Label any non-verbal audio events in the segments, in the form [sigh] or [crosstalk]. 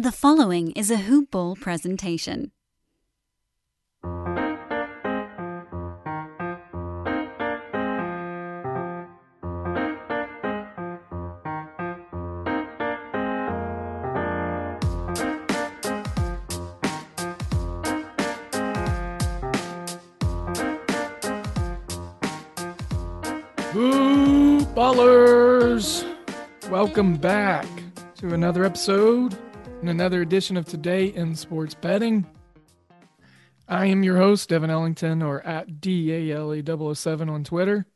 The following is a Hoop Ball presentation. Hoop Ballers! Welcome back to another episode another edition of Today in Sports Betting. I am your host, Devin Ellington, or at DALE007 on Twitter.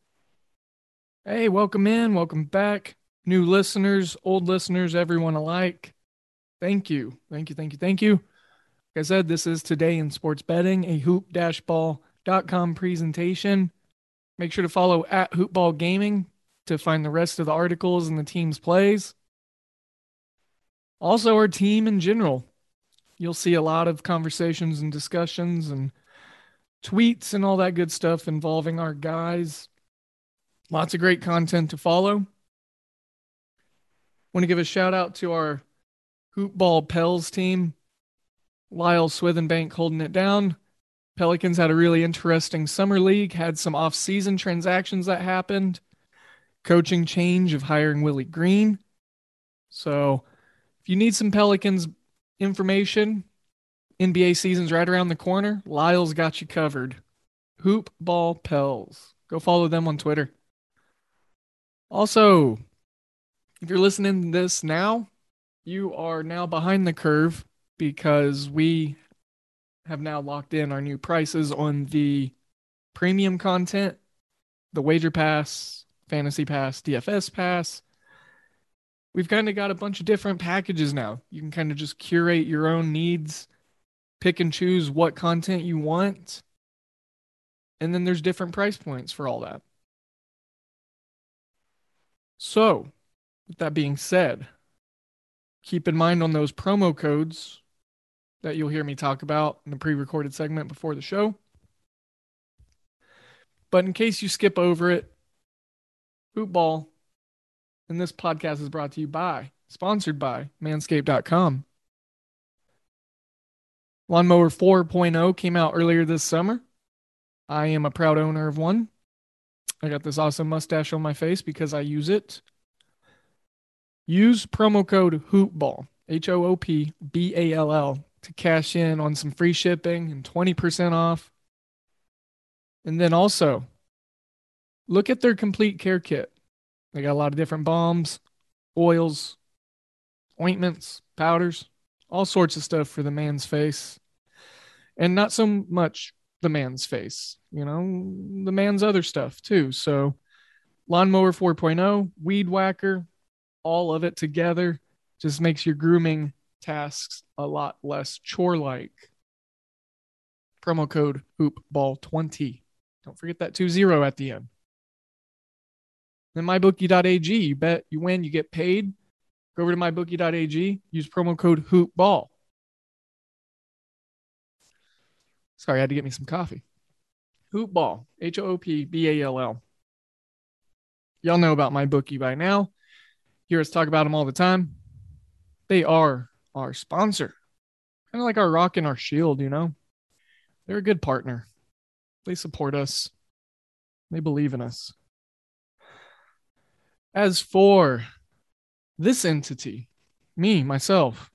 Hey, welcome in, welcome back. New listeners, old listeners, everyone alike. Thank you, thank you, thank you, thank you. Like I said, this is Today in Sports Betting, a hoop-ball.com presentation. Make sure to follow at Hoopball Gaming to find the rest of the articles and the team's plays. Also, our team in general. You'll see a lot of conversations and discussions and tweets and all that good stuff involving our guys. Lots of great content to follow. Want to give a shout out to our Hoopball Pels team. Lyle Swithenbank holding it down. Pelicans had a really interesting summer league, had some off-season transactions that happened, coaching change of hiring Willie Green. So, if you need some Pelicans information, NBA season's right around the corner. Lyle's got you covered. Hoop Ball Pels. Go follow them on Twitter. Also, if you're listening to this now, you are now behind the curve because we have now locked in our new prices on the premium content, the wager pass, fantasy pass, DFS pass. We've kind of got a bunch of different packages now. You can kind of just curate your own needs, pick and choose what content you want. And then there's different price points for all that. So, with that being said, keep in mind on those promo codes that you'll hear me talk about in the pre recorded segment before the show. But in case you skip over it, Hoopball, and this podcast is brought to you by, sponsored by manscaped.com. Lawnmower 4.0 came out earlier this summer. I am a proud owner of one. I got this awesome mustache on my face because I use it. Use promo code HOOPBALL, H O O P B A L L, to cash in on some free shipping and 20% off. And then also, look at their complete care kit. They got a lot of different balms, oils, ointments, powders, all sorts of stuff for the man's face. And not so much the man's face, you know, the man's other stuff too. So, Lawnmower 4.0, Weed Whacker, all of it together just makes your grooming tasks a lot less chore like. Promo code hoopball20. Don't forget that 20 at the end. Then mybookie.ag, you bet, you win, you get paid. Go over to mybookie.ag, use promo code hoopball. Sorry, I had to get me some coffee. Hoopball, H O O P B A L L. Y'all know about my bookie by now. Hear us talk about them all the time. They are our sponsor. Kind of like our rock and our shield, you know? They're a good partner. They support us, they believe in us. As for this entity, me, myself,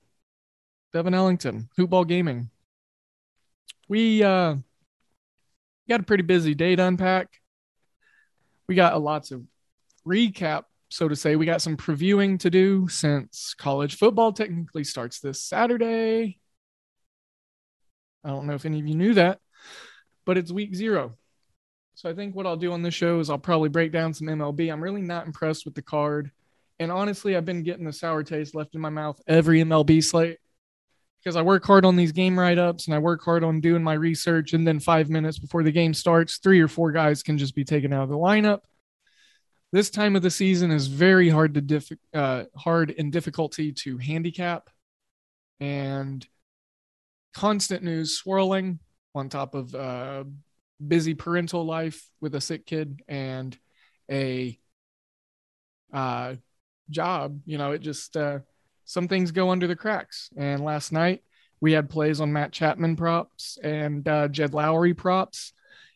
Devin Ellington, Hoopball Gaming, we uh, got a pretty busy day to unpack. We got a lots of recap so to say. We got some previewing to do since college football technically starts this Saturday. I don't know if any of you knew that, but it's week zero. So I think what I'll do on this show is I'll probably break down some MLB. I'm really not impressed with the card. And honestly, I've been getting a sour taste left in my mouth every MLB slate because I work hard on these game write ups and I work hard on doing my research. And then five minutes before the game starts, three or four guys can just be taken out of the lineup. This time of the season is very hard to diff- uh, hard in difficulty to handicap, and constant news swirling on top of uh, busy parental life with a sick kid and a uh, job. You know, it just uh, some things go under the cracks. And last night we had plays on Matt Chapman props and uh, Jed Lowrie props.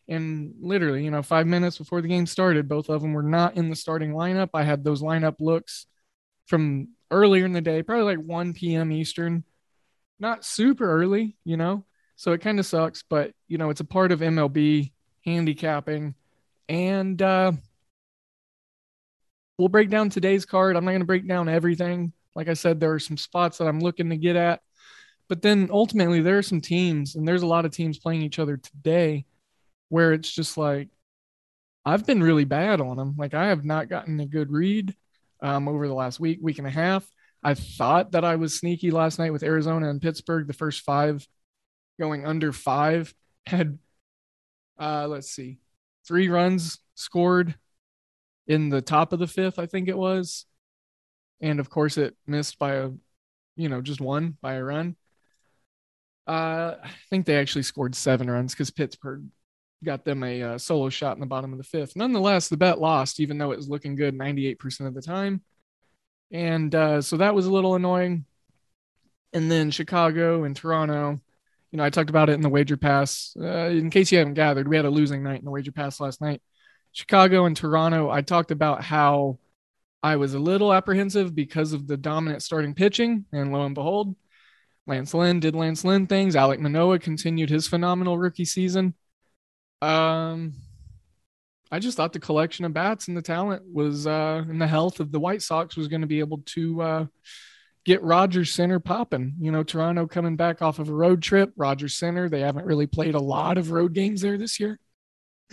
And literally, you know, five minutes before the game started, both of them were not in the starting lineup. I had those lineup looks from earlier in the day, probably like 1 p.m. Eastern. Not super early, you know, so it kind of sucks, but, you know, it's a part of MLB handicapping. And uh, we'll break down today's card. I'm not going to break down everything. Like I said, there are some spots that I'm looking to get at. But then ultimately, there are some teams, and there's a lot of teams playing each other today where it's just like, I've been really bad on them. Like, I have not gotten a good read um, over the last week, week and a half. I thought that I was sneaky last night with Arizona and Pittsburgh, the first five going under five. Had, uh, let's see, three runs scored in the top of the fifth, I think it was. And of course it missed by a you know just one by a run. Uh i think they actually scored seven runs because pittsburgh got them a uh, solo shot in the bottom of the fifth. Nonetheless the bet lost even though it was looking good 98% of the time. And uh, so that was a little annoying. And then chicago and toronto you know i talked about it in the wager pass uh, in case you haven't gathered we had a losing night in the wager pass last night chicago and toronto i talked about how I was a little apprehensive because of the dominant starting pitching, and lo and behold, Lance Lynn did Lance Lynn things. Alek Manoah continued his phenomenal rookie season. Um, I just thought the collection of bats and the talent was, uh, and the health of the White Sox was going to be able to uh, get Rogers Center popping. You know, Toronto coming back off of a road trip, Rogers Center. They haven't really played a lot of road games there this year. [clears throat]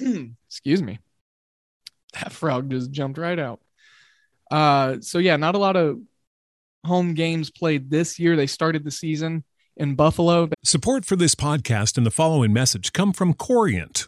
Excuse me. That frog just jumped right out. Uh, so yeah, not a lot of home games played this year. They started the season in Buffalo. Support for this podcast and the following message come from Corient.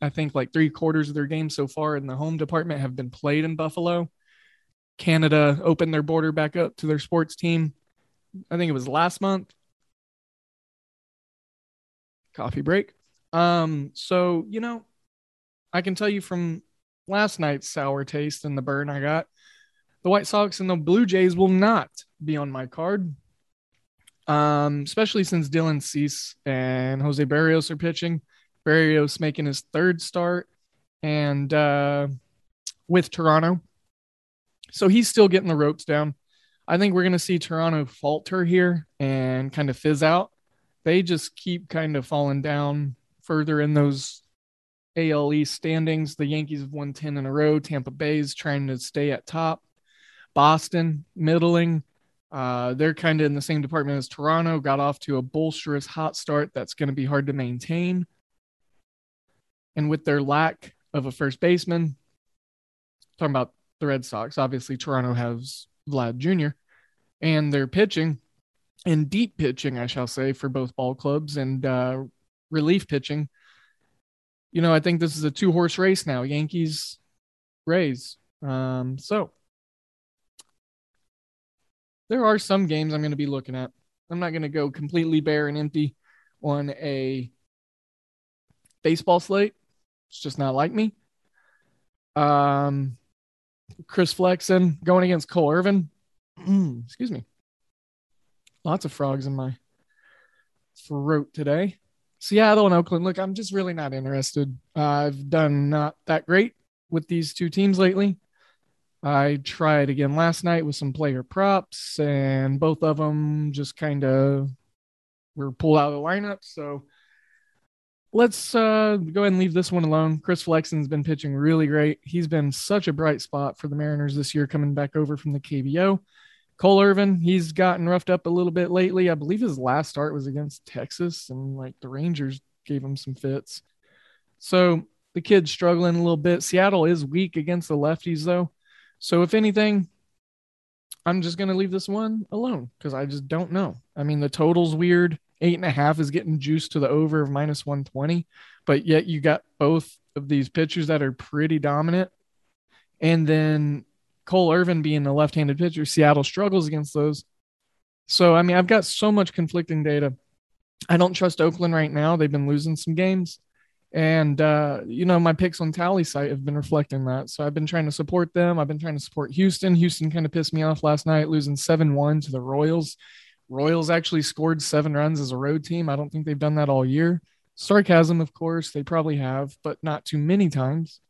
I think like three quarters of their games so far in the home department have been played in Buffalo. Canada opened their border back up to their sports team. I think it was last month. Coffee break. Um, so you know, I can tell you from last night's sour taste and the burn I got, the White Sox and the Blue Jays will not be on my card. Um, especially since Dylan Cease and Jose Berrios are pitching. Berrios making his third start and uh, with Toronto. So he's still getting the ropes down. I think we're going to see Toronto falter here and kind of fizz out. They just keep kind of falling down further in those AL East standings. The Yankees have won 10 in a row. Tampa Bay's trying to stay at top. Boston, middling. Uh, they're kind of in the same department as Toronto. Got off to a bolsterous hot start that's going to be hard to maintain. And with their lack of a first baseman, talking about the Red Sox, obviously Toronto has Vlad Jr. and their pitching and deep pitching, I shall say, for both ball clubs and uh, relief pitching. You know, I think this is a two horse race now Yankees, Rays. Um, so there are some games I'm going to be looking at. I'm not going to go completely bare and empty on a baseball slate. It's just not like me. Um, Chris Flexen going against Cole Irvin. Excuse me. Lots of frogs in my throat today. Seattle and Oakland. Look, I'm just really not interested. Uh, I've done not that great with these two teams lately. I tried again last night with some player props, and both of them just kind of were pulled out of the lineup. So let's uh, go ahead and leave this one alone. Chris Flexen's been pitching really great. He's been such a bright spot for the Mariners this year, coming back over from the KBO. Cole Irvin, he's gotten roughed up a little bit lately. I believe his last start was against Texas, and like the Rangers gave him some fits. So the kid's struggling a little bit. Seattle is weak against the lefties, though. So if anything, I'm just gonna leave this one alone because I just don't know. I mean, the total's weird. Eight and a half is getting juiced to the over of minus 120, but yet you got both of these pitchers that are pretty dominant. And then Cole Irvin being the left-handed pitcher, Seattle struggles against those. So I mean, I've got so much conflicting data. I don't trust Oakland right now. They've been losing some games. And uh, you know, my picks on Tallysight have been reflecting that. So I've been trying to support them. I've been trying to support Houston. Houston kind of pissed me off last night, losing 7-1 to the Royals. Royals actually scored seven runs as a road team. I don't think they've done that all year. Sarcasm, of course, they probably have, but not too many times.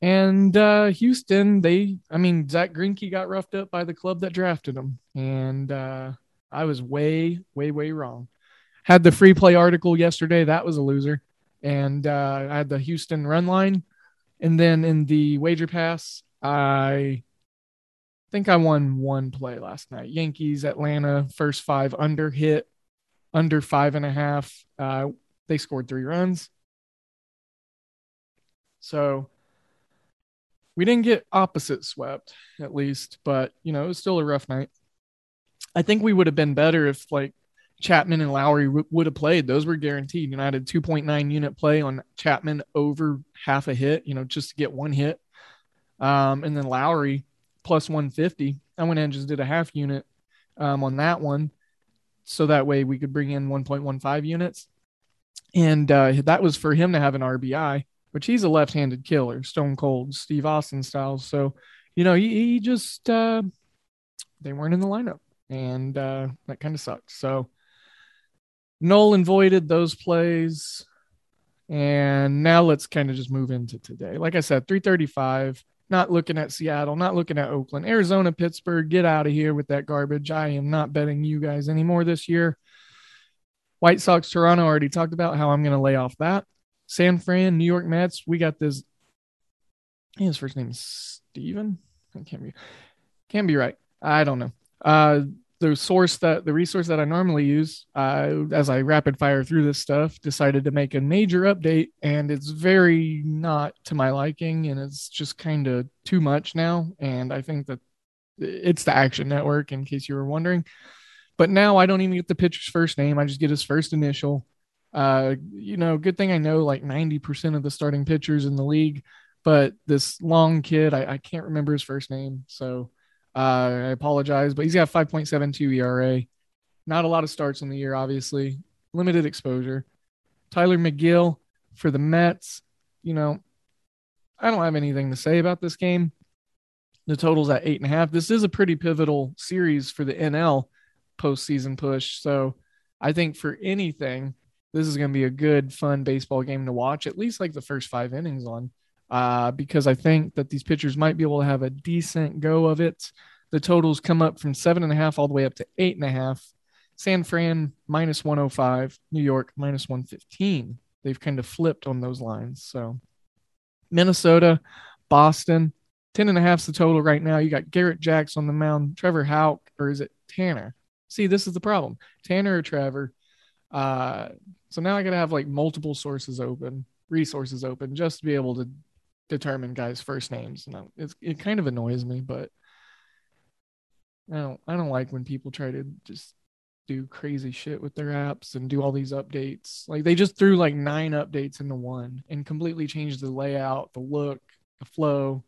And uh, Houston, they, I mean, Zack Greinke got roughed up by the club that drafted him, and uh, I was way, way, way wrong. Had the free play article yesterday. That was a loser, and uh, I had the Houston run line, and then in the wager pass, I think I won one play last night. Yankees, Atlanta, first five under hit, under five and a half. Uh, they scored three runs. So we didn't get opposite swept at least, but you know, it was still a rough night. I think we would have been better if like Chapman and Lowrie w- would have played. Those were guaranteed. You know I United 2.9 unit play on Chapman over half a hit, you know, just to get one hit. Um, and then Lowrie plus 150. I went and just did a half unit um, on that one. So that way we could bring in 1.15 units. And uh, that was for him to have an RBI which he's a left-handed killer, stone cold, Steve Austin style. So, you know, he, he just uh, they weren't in the lineup, and uh, that kind of sucks. So, Nolan voided those plays, and now let's kind of just move into today. Like I said, 335. Not looking at Seattle, not looking at Oakland, Arizona, Pittsburgh. Get out of here with that garbage. I am not betting you guys anymore this year. White Sox, Toronto, already talked about how I'm going to lay off that. San Fran, New York Mets. We got this. his first name is Steven. I can't be can't be right. I don't know. Uh the source that the resource that I normally use uh, as I rapid fire through this stuff decided to make a major update and it's very not to my liking and it's just kind of too much now and I think that it's the Action Network in case you were wondering. But now I don't even get the pitcher's first name. I just get his first initial uh, you know, good thing I know like 90% of the starting pitchers in the league, but this long kid, I, I can't remember his first name. So Uh, I apologize, but he's got 5.72 ERA. Not a lot of starts in the year, obviously, limited exposure. Tyler Megill for the Mets, you know, I don't have anything to say about this game. The total's at eight and a half. This is a pretty pivotal series for the NL postseason push. So I think for anything, this is going to be a good, fun baseball game to watch, at least like the first five innings on, uh, because I think that these pitchers might be able to have a decent go of it. The totals come up from seven and a half all the way up to eight and a half. San Fran minus 105, New York minus 115. They've kind of flipped on those lines. So Minnesota, Boston, 10 and a half is the total right now. You got Garrett Jax on the mound, Trevor Houck, or is it Tanner? See, this is the problem. Tanner or Trevor. Uh, so now I gotta have like multiple sources open, resources open, just to be able to determine guys' first names. And it's it kind of annoys me, but I don't I don't like when people try to just do crazy shit with their apps and do all these updates. Like they just threw like nine updates into one and completely changed the layout, the look, the flow.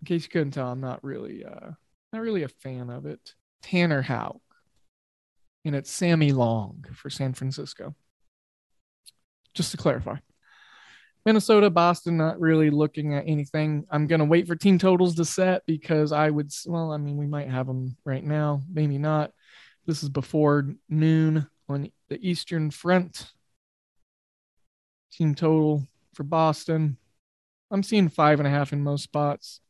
In case you couldn't tell, I'm not really uh not really a fan of it. Tanner Houck. And it's Sammy Long for San Francisco. Just to clarify. Minnesota, Boston, not really looking at anything. I'm going to wait for team totals to set because I would, well, I mean, we might have them right now, maybe not. This is before noon on the Eastern Front. Team total for Boston. I'm seeing five and a half in most spots.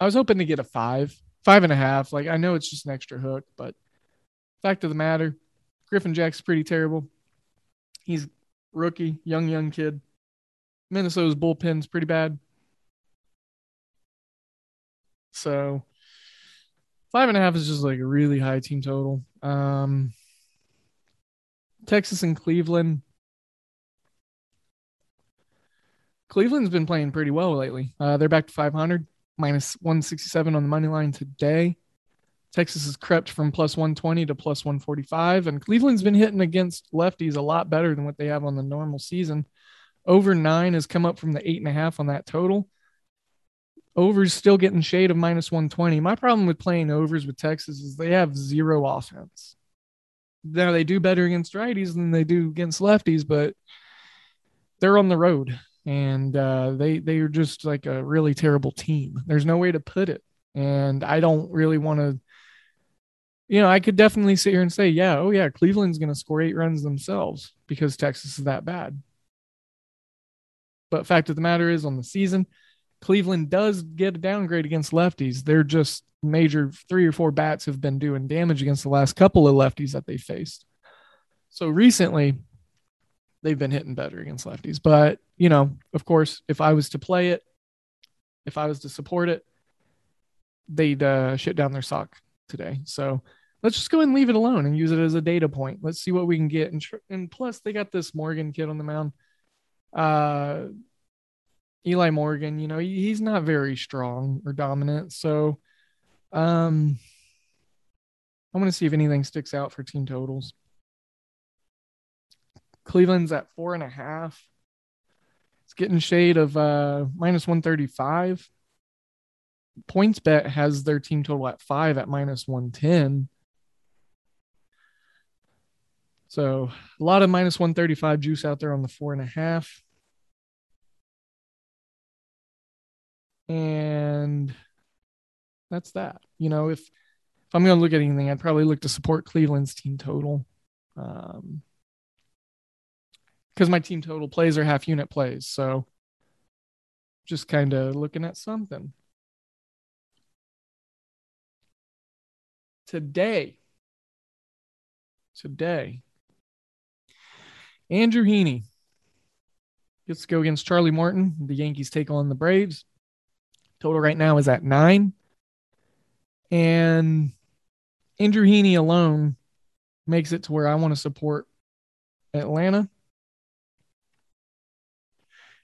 I was hoping to get a five, five and a half. Like, I know it's just an extra hook, but fact of the matter, Griffin Jax's pretty terrible. He's rookie, young, young kid. Minnesota's bullpen's pretty bad. So five and a half is just like a really high team total. Um, Texas and Cleveland. Cleveland's been playing pretty well lately. Uh, they're back to 500, minus 167 on the money line today. Texas has crept from plus 120 to plus 145, and Cleveland's been hitting against lefties a lot better than what they have on the normal season. Over nine has come up from the eight and a half on that total. Overs still getting shade of minus 120. My problem with playing overs with Texas is they have zero offense. Now they do better against righties than they do against lefties, but they're on the road and uh, they they are just like a really terrible team. There's no way to put it, and I don't really want to. You know, I could definitely sit here and say, yeah, oh yeah, Cleveland's going to score eight runs themselves because Texas is that bad. But fact of the matter is, on the season, Cleveland does get a downgrade against lefties. They're just major three or four bats have been doing damage against the last couple of lefties that they faced. So recently, they've been hitting better against lefties. But, you know, of course, if I was to play it, if I was to support it, they'd uh, shit down their sock today. So let's just go and leave it alone and use it as a data point. Let's see what we can get. And, tr- and plus, they got this Morgan kid on the mound uh, Eli Morgan, you know, he, he's not very strong or dominant. So um, I'm going to see if anything sticks out for team totals. Cleveland's at four and a half. It's getting shade of uh, minus 135. PointsBet has their team total at five at minus 110. So a lot of minus 135 juice out there on the four and a half. And that's that. You know, if if I'm going to look at anything, I'd probably look to support Cleveland's team total. Um, because my team total plays are half unit plays. So just kind of looking at something. Today, today, Andrew Heaney gets to go against Charlie Morton. The Yankees take on the Braves. Total right now is at nine. And Andrew Heaney alone makes it to where I want to support Atlanta.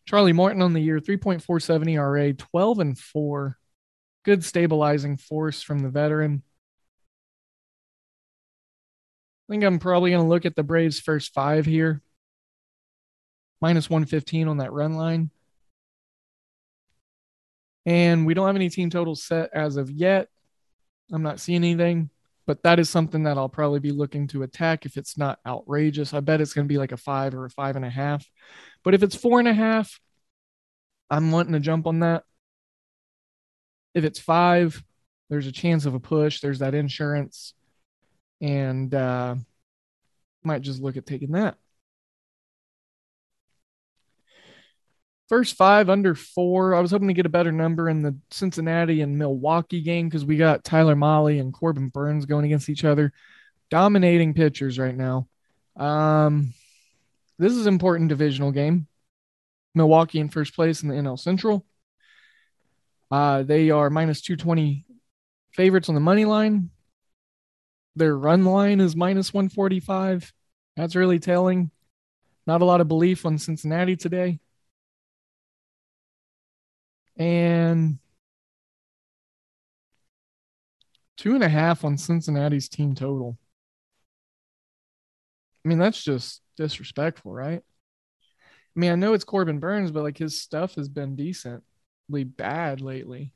Charlie Morton on the year, 3.47 ERA, 12 and 4. Good stabilizing force from the veteran. I think I'm probably going to look at the Braves' first five here. Minus 115 on that run line. And we don't have any team totals set as of yet. I'm not seeing anything, but that is something that I'll probably be looking to attack if it's not outrageous. I bet it's going to be like a five or a five and a half. But if it's four and a half, I'm wanting to jump on that. If it's five, there's a chance of a push. There's that insurance. And uh, might just look at taking that. First five under four. I was hoping to get a better number in the Cincinnati and Milwaukee game because we got Tyler Mahle and Corbin Burnes going against each other, dominating pitchers right now. Um, this is an important divisional game. Milwaukee in first place in the NL Central. Uh, they are minus 220 favorites on the money line. Their run line is minus 145. That's really telling. Not a lot of belief on Cincinnati today and two and a half on Cincinnati's team total. I mean, that's just disrespectful, right? I mean, I know it's Corbin Burnes, but like his stuff has been decently bad lately.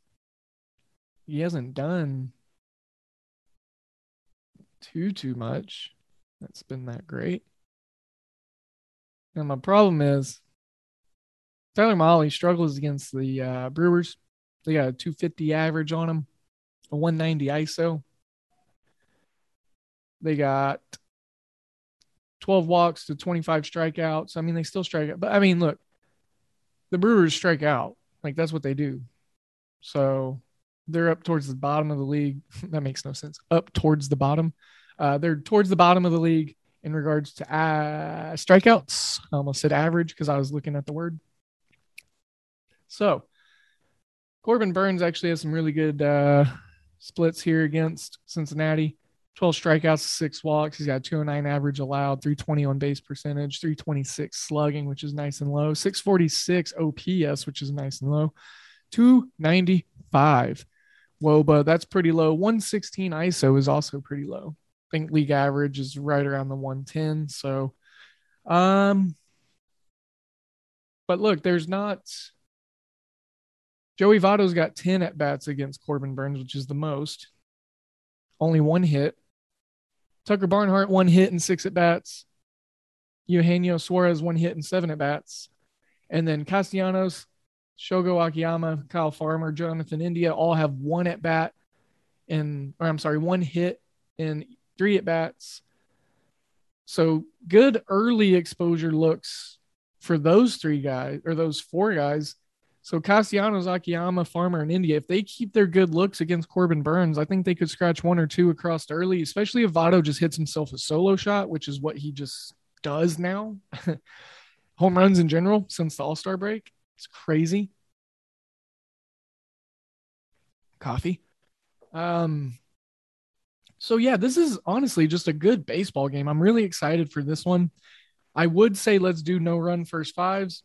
He hasn't done too too much. That's been that great. And my problem is Tyler Mahle struggles against the uh, Brewers. They got a 250 average on them, a 190 ISO. They got 12 walks to 25 strikeouts. I mean, they still strike out. But I mean, look, the Brewers strike out. Like that's what they do. So they're up towards the bottom of the league. [laughs] that makes no sense. Up towards the bottom. Uh, they're towards the bottom of the league in regards to uh, strikeouts. I almost said average because I was looking at the word. So Corbin Burnes actually has some really good uh, splits here against Cincinnati. 12 strikeouts, six walks. He's got 209 average allowed, 320 on base percentage, 326 slugging, which is nice and low, 646 OPS, which is nice and low, 295 WOBA. That's pretty low. 116 ISO is also pretty low. I think league average is right around the 110. So, um, but look, there's not. Joey Votto's got 10 at bats against Corbin Burnes, which is the most. Only one hit. Tucker Barnhart, one hit and six at bats. Eugenio Suarez, one hit and seven at bats. And then Castellanos, Shogo Akiyama, Kyle Farmer, Jonathan India all have one at bat and, or I'm sorry, one hit and three at bats. So good early exposure looks for those three guys or those four guys. So Castellanos, Akiyama, Farmer, and India, if they keep their good looks against Corbin Burnes, I think they could scratch one or two across early, especially if Votto just hits himself a solo shot, which is what he just does now. [laughs] Home runs in general since the All Star break. It's crazy. Coffee. Um, so yeah, this is honestly just a good baseball game. I'm really excited for this one. I would say let's do no run first fives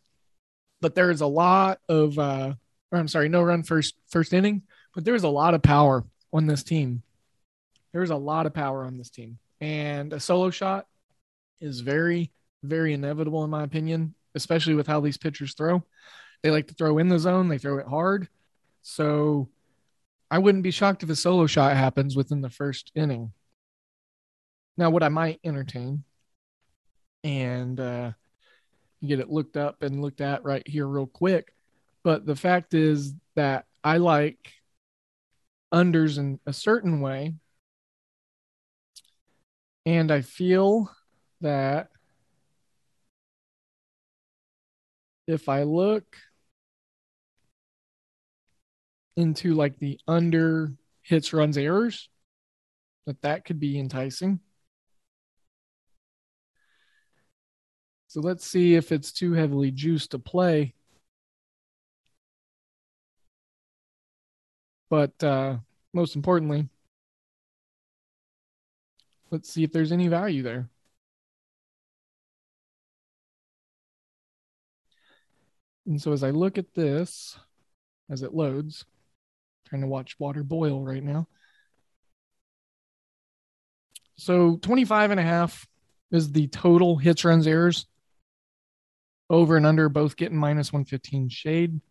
but there is a lot of uh or I'm sorry, no run first first inning, but there's a lot of power on this team. There's a lot of power on this team. And a solo shot is very, very inevitable in my opinion, especially with how these pitchers throw. They like to throw in the zone, they throw it hard. So I wouldn't be shocked if a solo shot happens within the first inning. Now, what I might entertain, and uh, get it looked up and looked at right here real quick. But the fact is that I like unders in a certain way. And I feel that if I look into like the under hits, runs, errors, that that could be enticing. So let's see if it's too heavily juiced to play. But uh, most importantly, let's see if there's any value there. And so as I look at this, as it loads, trying to watch water boil right now. So 25 and a half is the total hits, runs, errors over and under both getting minus 115 shade.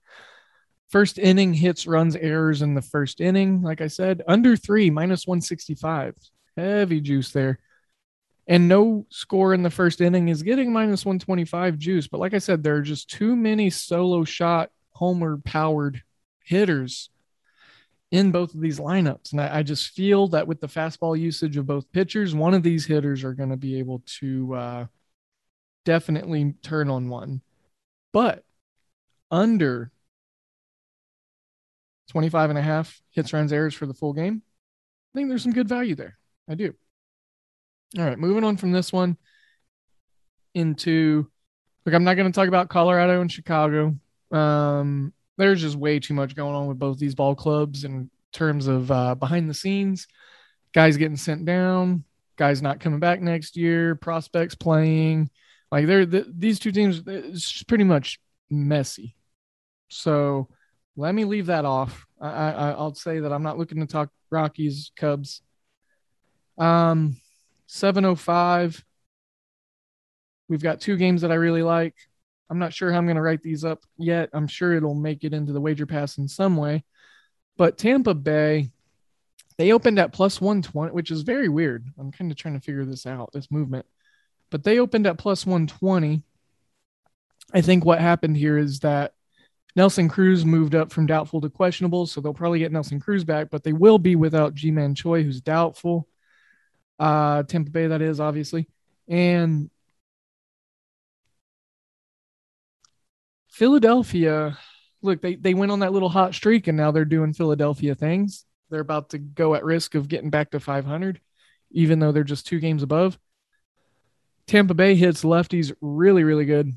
First inning hits, runs, errors in the first inning. Like I said, under three, minus 165. Heavy juice there. And no score in the first inning is getting minus 125 juice. But like I said, there are just too many solo shot, homer powered hitters in both of these lineups. And I, just feel that with the fastball usage of both pitchers, one of these hitters are going to be able to uh, definitely turn on one. But under 25 and a half hits, runs, errors for the full game, I think there's some good value there. I do. All right, moving on from this one into look, I'm not going to talk about Colorado and Chicago. Um, there's just way too much going on with both these ball clubs in terms of uh, behind the scenes, guys getting sent down, guys not coming back next year, prospects playing, like they're the, these two teams, it's pretty much messy. So let me leave that off. I, I I'll say that I'm not looking to talk Rockies Cubs. Um, 705. We've got two games that I really like. I'm not sure how I'm going to write these up yet. I'm sure it'll make it into the wager pass in some way. But Tampa Bay They opened at plus 120, which is very weird. I'm kind of trying to figure this out, this movement. But they opened at plus 120. I think what happened here is that Nelson Cruz moved up from doubtful to questionable, so they'll probably get Nelson Cruz back, but they will be without Ji-Man Choi, who's doubtful. Uh, Tampa Bay, that is obviously, and Philadelphia. Look, they they went on that little hot streak, and now they're doing Philadelphia things. They're about to go at risk of getting back to 500, even though they're just two games above. Tampa Bay hits lefties really, really good.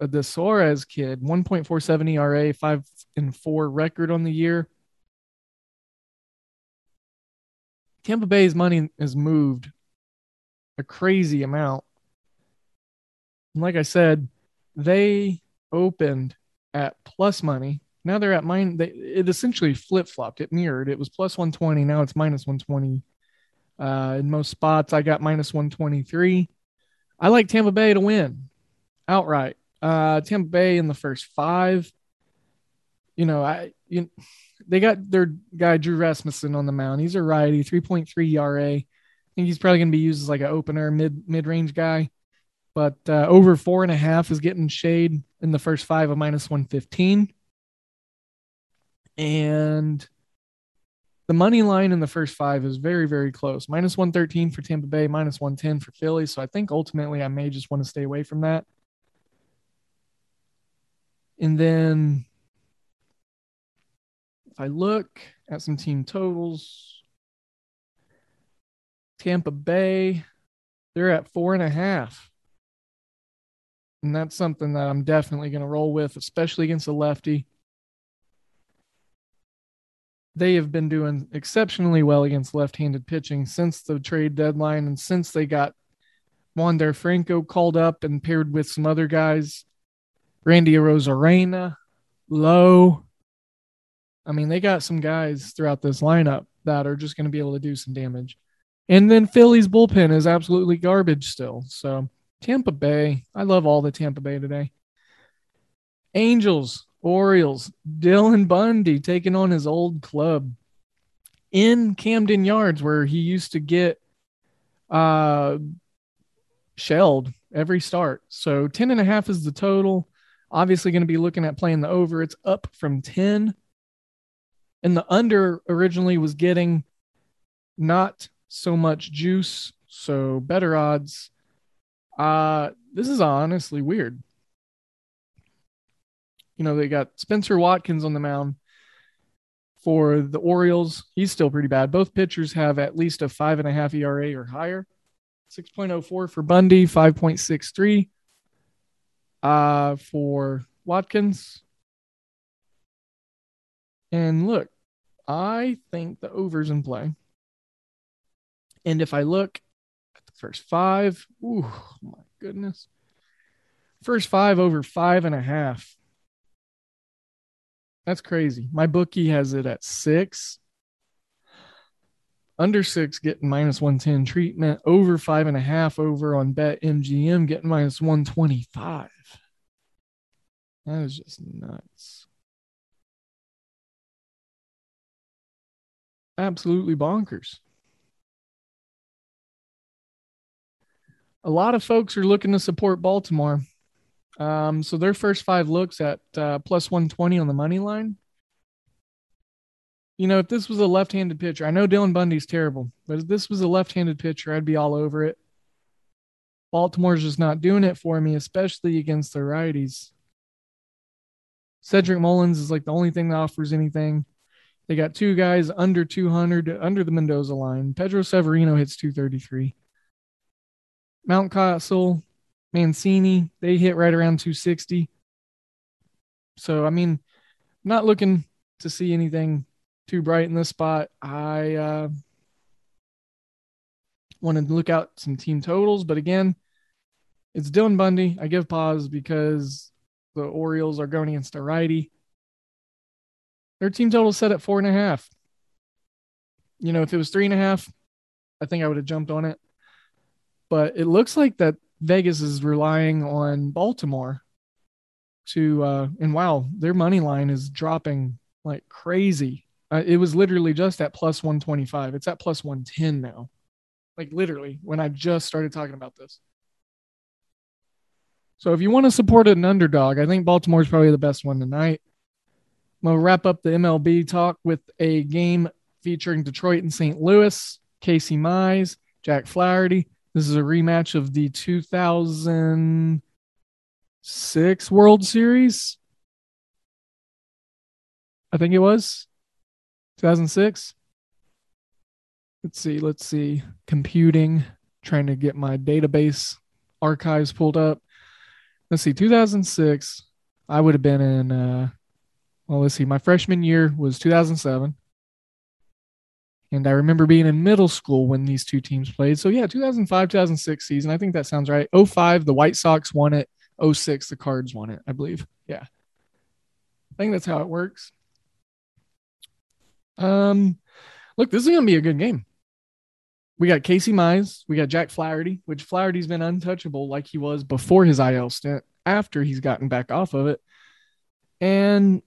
Uh, the Suarez kid, 1.47 ERA, five and four record on the year. Tampa Bay's money has moved a crazy amount. And like I said, they opened at plus money now they're at mine. They, it essentially flip flopped. It mirrored. It was plus 120. Now it's minus 120. Uh, in most spots, I got minus 123. I like Tampa Bay to win outright. Uh, Tampa Bay in the first five. You know, I you, they got their guy Drew Rasmussen on the mound. He's a righty, 3.3 ERA. I think he's probably going to be used as like an opener, mid mid range guy. But uh, over four and a half is getting shade in the first five of minus 115 and the money line in the first five is very, very close. Minus 113 for Tampa Bay, minus 110 for Philly. So I think ultimately I may just want to stay away from that. And then if I look at some team totals, Tampa Bay, they're at four and a half. And that's something that I'm definitely going to roll with, especially against a lefty they have been doing exceptionally well against left-handed pitching since the trade deadline and since they got Wander Franco called up and paired with some other guys, Randy Arozarena, Lowe. I mean, they got some guys throughout this lineup that are just going to be able to do some damage. And then Philly's bullpen is absolutely garbage still. So Tampa Bay, I love all the Tampa Bay today. Angels, Orioles, Dylan Bundy taking on his old club in Camden Yards, where he used to get uh, shelled every start. So 10 and a half is the total. Obviously, going to be looking at playing the over. It's up from 10. And the under originally was getting not so much juice, so better odds. Uh, this is honestly weird you know, they got Spencer Watkins on the mound for the Orioles. He's still pretty bad. Both pitchers have at least a five and a half ERA or higher. 6.04 for Bundy, 5.63 uh, for Watkins. And look, I think the over's in play. And if I look at the first five, ooh, my goodness. First five over five and a half. That's crazy. My bookie has it at six. Under six getting minus 110 treatment. Over five and a half over on Bet MGM getting minus 125. That is just nuts. Absolutely bonkers. A lot of folks are looking to support Baltimore. Um, so their first five looks at uh, plus 120 on the money line. You know, if this was a left handed pitcher, I know Dylan Bundy's terrible, but if this was a left handed pitcher, I'd be all over it. Baltimore's just not doing it for me, especially against the righties. Cedric Mullins is like the only thing that offers anything. They got two guys under 200, under the Mendoza line. Pedro Severino hits 233. Mountcastle Mancini, they hit right around 260. So, I mean, not looking to see anything too bright in this spot. I uh, wanted to look out some team totals, but again, it's Dylan Bundy. I give pause because the Orioles are going against a righty. Their team total set at four and a half. You know, if it was three and a half, I think I would have jumped on it. But it looks like that Vegas is relying on Baltimore to uh and wow, their money line is dropping like crazy. Uh, it was literally just at plus 125. It's at plus 110 now. Like literally, when I just started talking about this. So if you want to support an underdog, I think Baltimore is probably the best one tonight. I'm going to wrap up the MLB talk with a game featuring Detroit and St. Louis, Casey Mize, Jack Flaherty. This is a rematch of the 2006 World Series. I think it was 2006. Let's see. Let's see. Computing, trying to get my database archives pulled up. Let's see. 2006. I would have been in, uh, well, let's see. My freshman year was 2007. And I remember being in middle school when these two teams played. So, yeah, 2005, 2006 season. I think that sounds right. 05, the White Sox won it. 06, the Cards won it, I believe. Yeah. I think that's how it works. Um, look, this is going to be a good game. We got Casey Mize. We got Jack Flaherty, which Flaherty's been untouchable like he was before his IL stint, after he's gotten back off of it. And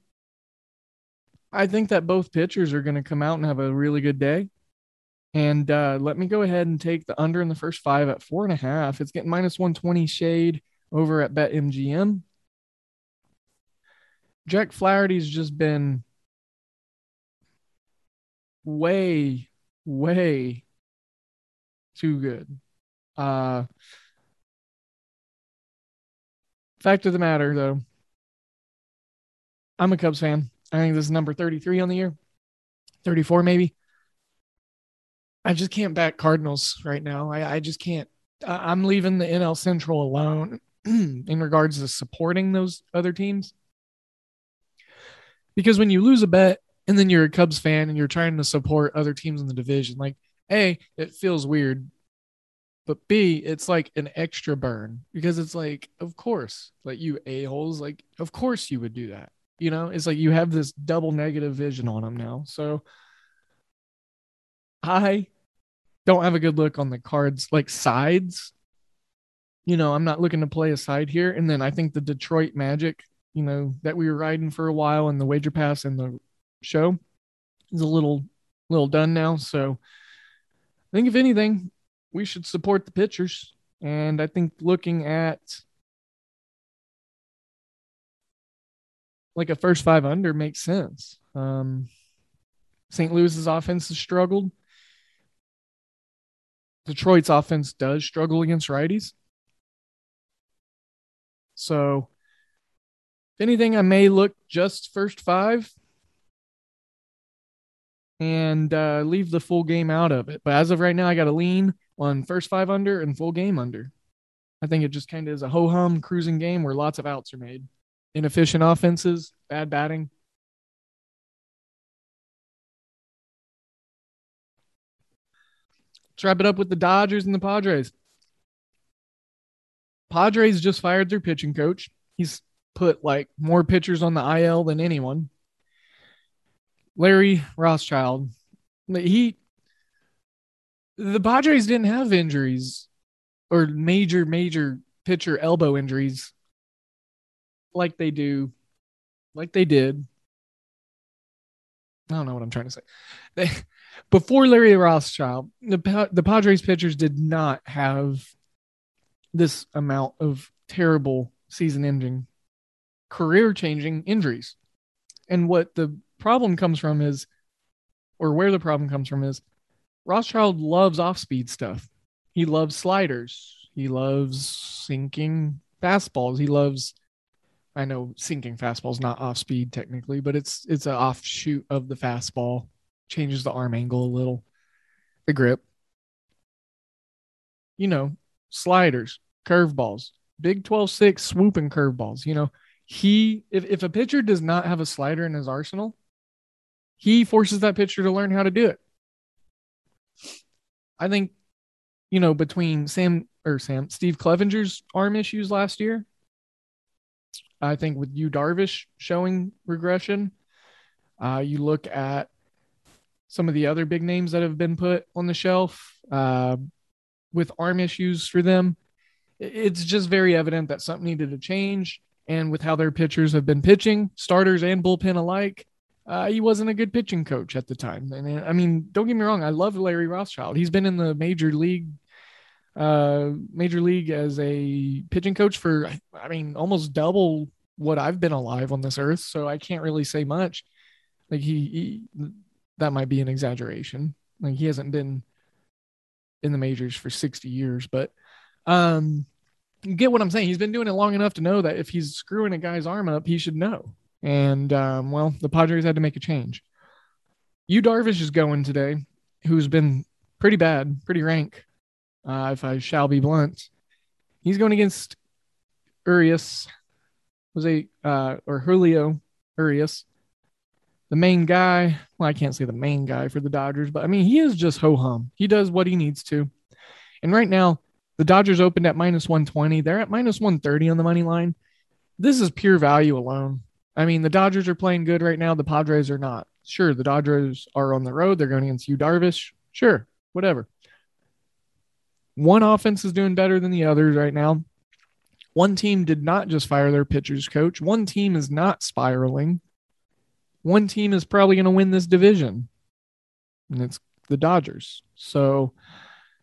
I think that both pitchers are going to come out and have a really good day. And uh, let me go ahead and take the under in the first five at four and a half. It's getting minus 120 shade over at BetMGM. Jack Flaherty's just been way, way too good. Uh, fact of the matter, though, I'm a Cubs fan. I think this is number 33 on the year, 34 maybe. I just can't back Cardinals right now. I, I just can't. I'm leaving the NL Central alone [clears throat] in regards to supporting those other teams. Because when you lose a bet and then you're a Cubs fan and you're trying to support other teams in the division, like, A, it feels weird. But B, it's like an extra burn because it's like, of course, like you a-holes, like, of course you would do that. You know, it's like you have this double negative vision on them now. So I don't have a good look on the cards, like sides. You know, I'm not looking to play a side here. And then I think the Detroit Magic, you know, that we were riding for a while in the wager pass and the show is a little little done now. So I think if anything, we should support the pitchers. And I think looking at like a first five under makes sense. Um, St. Louis's offense has struggled. Detroit's offense does struggle against righties. So, if anything, I may look just first five and uh, leave the full game out of it. But as of right now, I got to lean on first five under and full game under. I think it just kind of is a ho hum cruising game where lots of outs are made inefficient offenses, bad batting. Let's wrap it up with the Dodgers and the Padres. Padres just fired their pitching coach. He's put like more pitchers on the IL than anyone. Larry Rothschild. He the Padres didn't have injuries or major major pitcher elbow injuries like they do, like they did. I don't know what I'm trying to say. They, [laughs] before Larry Rothschild, the the Padres pitchers did not have this amount of terrible season-ending, career-changing injuries. And what the problem comes from is, or where the problem comes from is, Rothschild loves off-speed stuff. He loves sliders. He loves sinking fastballs. He loves I know sinking fastball is not off speed technically, but it's it's an offshoot of the fastball. Changes the arm angle a little, the grip. You know, sliders, curveballs, Big 12-6 swooping curveballs. You know, he if, if a pitcher does not have a slider in his arsenal, he forces that pitcher to learn how to do it. I think, you know, between Sam or Sam, Steve Clevenger's arm issues last year I think with Yu Darvish showing regression, uh, you look at some of the other big names that have been put on the shelf uh, with arm issues for them. It's just very evident that something needed to change. And with how their pitchers have been pitching, starters and bullpen alike, uh, he wasn't a good pitching coach at the time. And I mean, don't get me wrong, I love Larry Rothschild. He's been in the major league, uh, major league as a pitching coach for, I mean, almost double what I've been alive on this earth. So I can't really say much. Like he, he that might be an exaggeration. Like he hasn't been in the majors for 60 years, but um, you get what I'm saying. He's been doing it long enough to know that if he's screwing a guy's arm up, he should know. And um, well, the Padres had to make a change. Yu Darvish is going today, who's been pretty bad, pretty rank, uh, if I shall be blunt. He's going against Urias, Jose uh, or Julio Urias, the main guy. Well, I can't say the main guy for the Dodgers, but I mean he is just ho hum. He does what he needs to. And right now, the Dodgers opened at minus 120. They're at minus 130 on the money line. This is pure value alone. I mean, the Dodgers are playing good right now. The Padres are not. Sure, the Dodgers are on the road. They're going against Yu Darvish. Sure, whatever. One offense is doing better than the others right now. One team did not just fire their pitchers coach. One team is not spiraling. One team is probably going to win this division, and it's the Dodgers. So,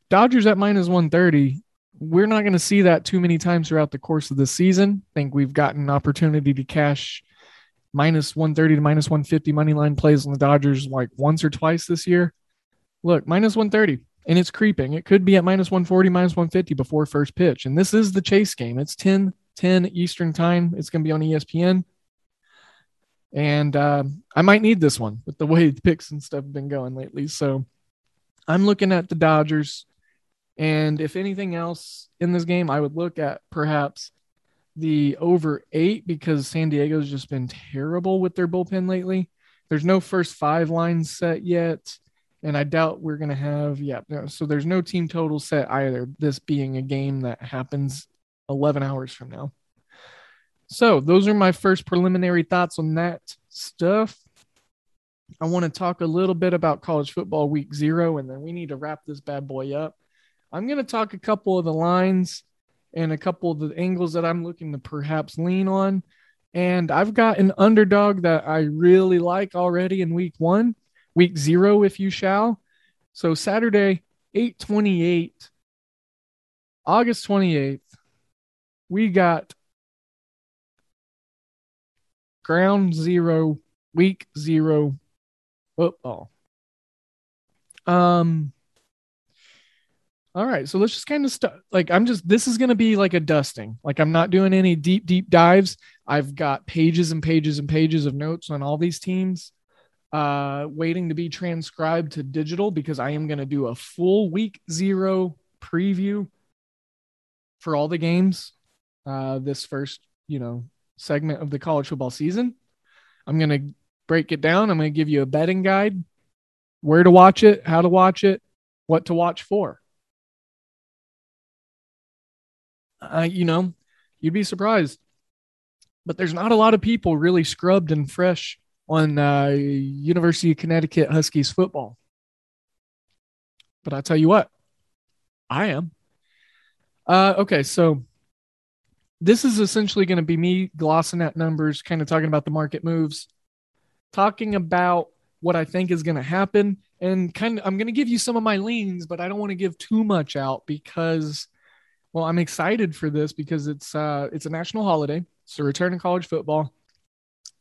Dodgers at minus 130 we're not going to see that too many times throughout the course of the season. I think we've gotten an opportunity to cash minus 130 to minus 150 money line plays on the Dodgers like once or twice this year. Look, minus 130, and it's creeping. It could be at minus 140, minus 150 before first pitch. And this is the chase game. It's 10 10 Eastern time. It's going to be on ESPN. And uh, I might need this one with the way the picks and stuff have been going lately. So I'm looking at the Dodgers. And if anything else in this game, I would look at perhaps the over eight because San Diego's just been terrible with their bullpen lately. There's no first five lines set yet. And I doubt we're going to have, yeah. So there's no team total set either, this being a game that happens 11 hours from now. So those are my first preliminary thoughts on that stuff. I want to talk a little bit about college football week zero, and then we need to wrap this bad boy up. I'm going to talk a couple of the lines and a couple of the angles that I'm looking to perhaps lean on. And I've got an underdog that I really like already in week one, week zero, if you shall. So Saturday, 828, August 28th, we got ground zero, week zero football. Um, all right. So let's just kind of start. Like, I'm just, this is going to be like a dusting. Like, I'm not doing any deep, deep dives. I've got pages and pages and pages of notes on all these teams, uh, waiting to be transcribed to digital because I am going to do a full week zero preview for all the games uh, this first, you know, segment of the college football season. I'm going to break it down. I'm going to give you a betting guide, where to watch it, how to watch it, what to watch for. uh, you know, you'd be surprised. But there's not a lot of people really scrubbed and fresh on uh, University of Connecticut Huskies football. But I tell you what, I am. Uh, okay, so this is essentially going to be me glossing at numbers, kind of talking about the market moves, talking about what I think is going to happen, and kind of I'm going to give you some of my leans, but I don't want to give too much out because well, I'm excited for this because it's uh it's a national holiday. It's a return to college football.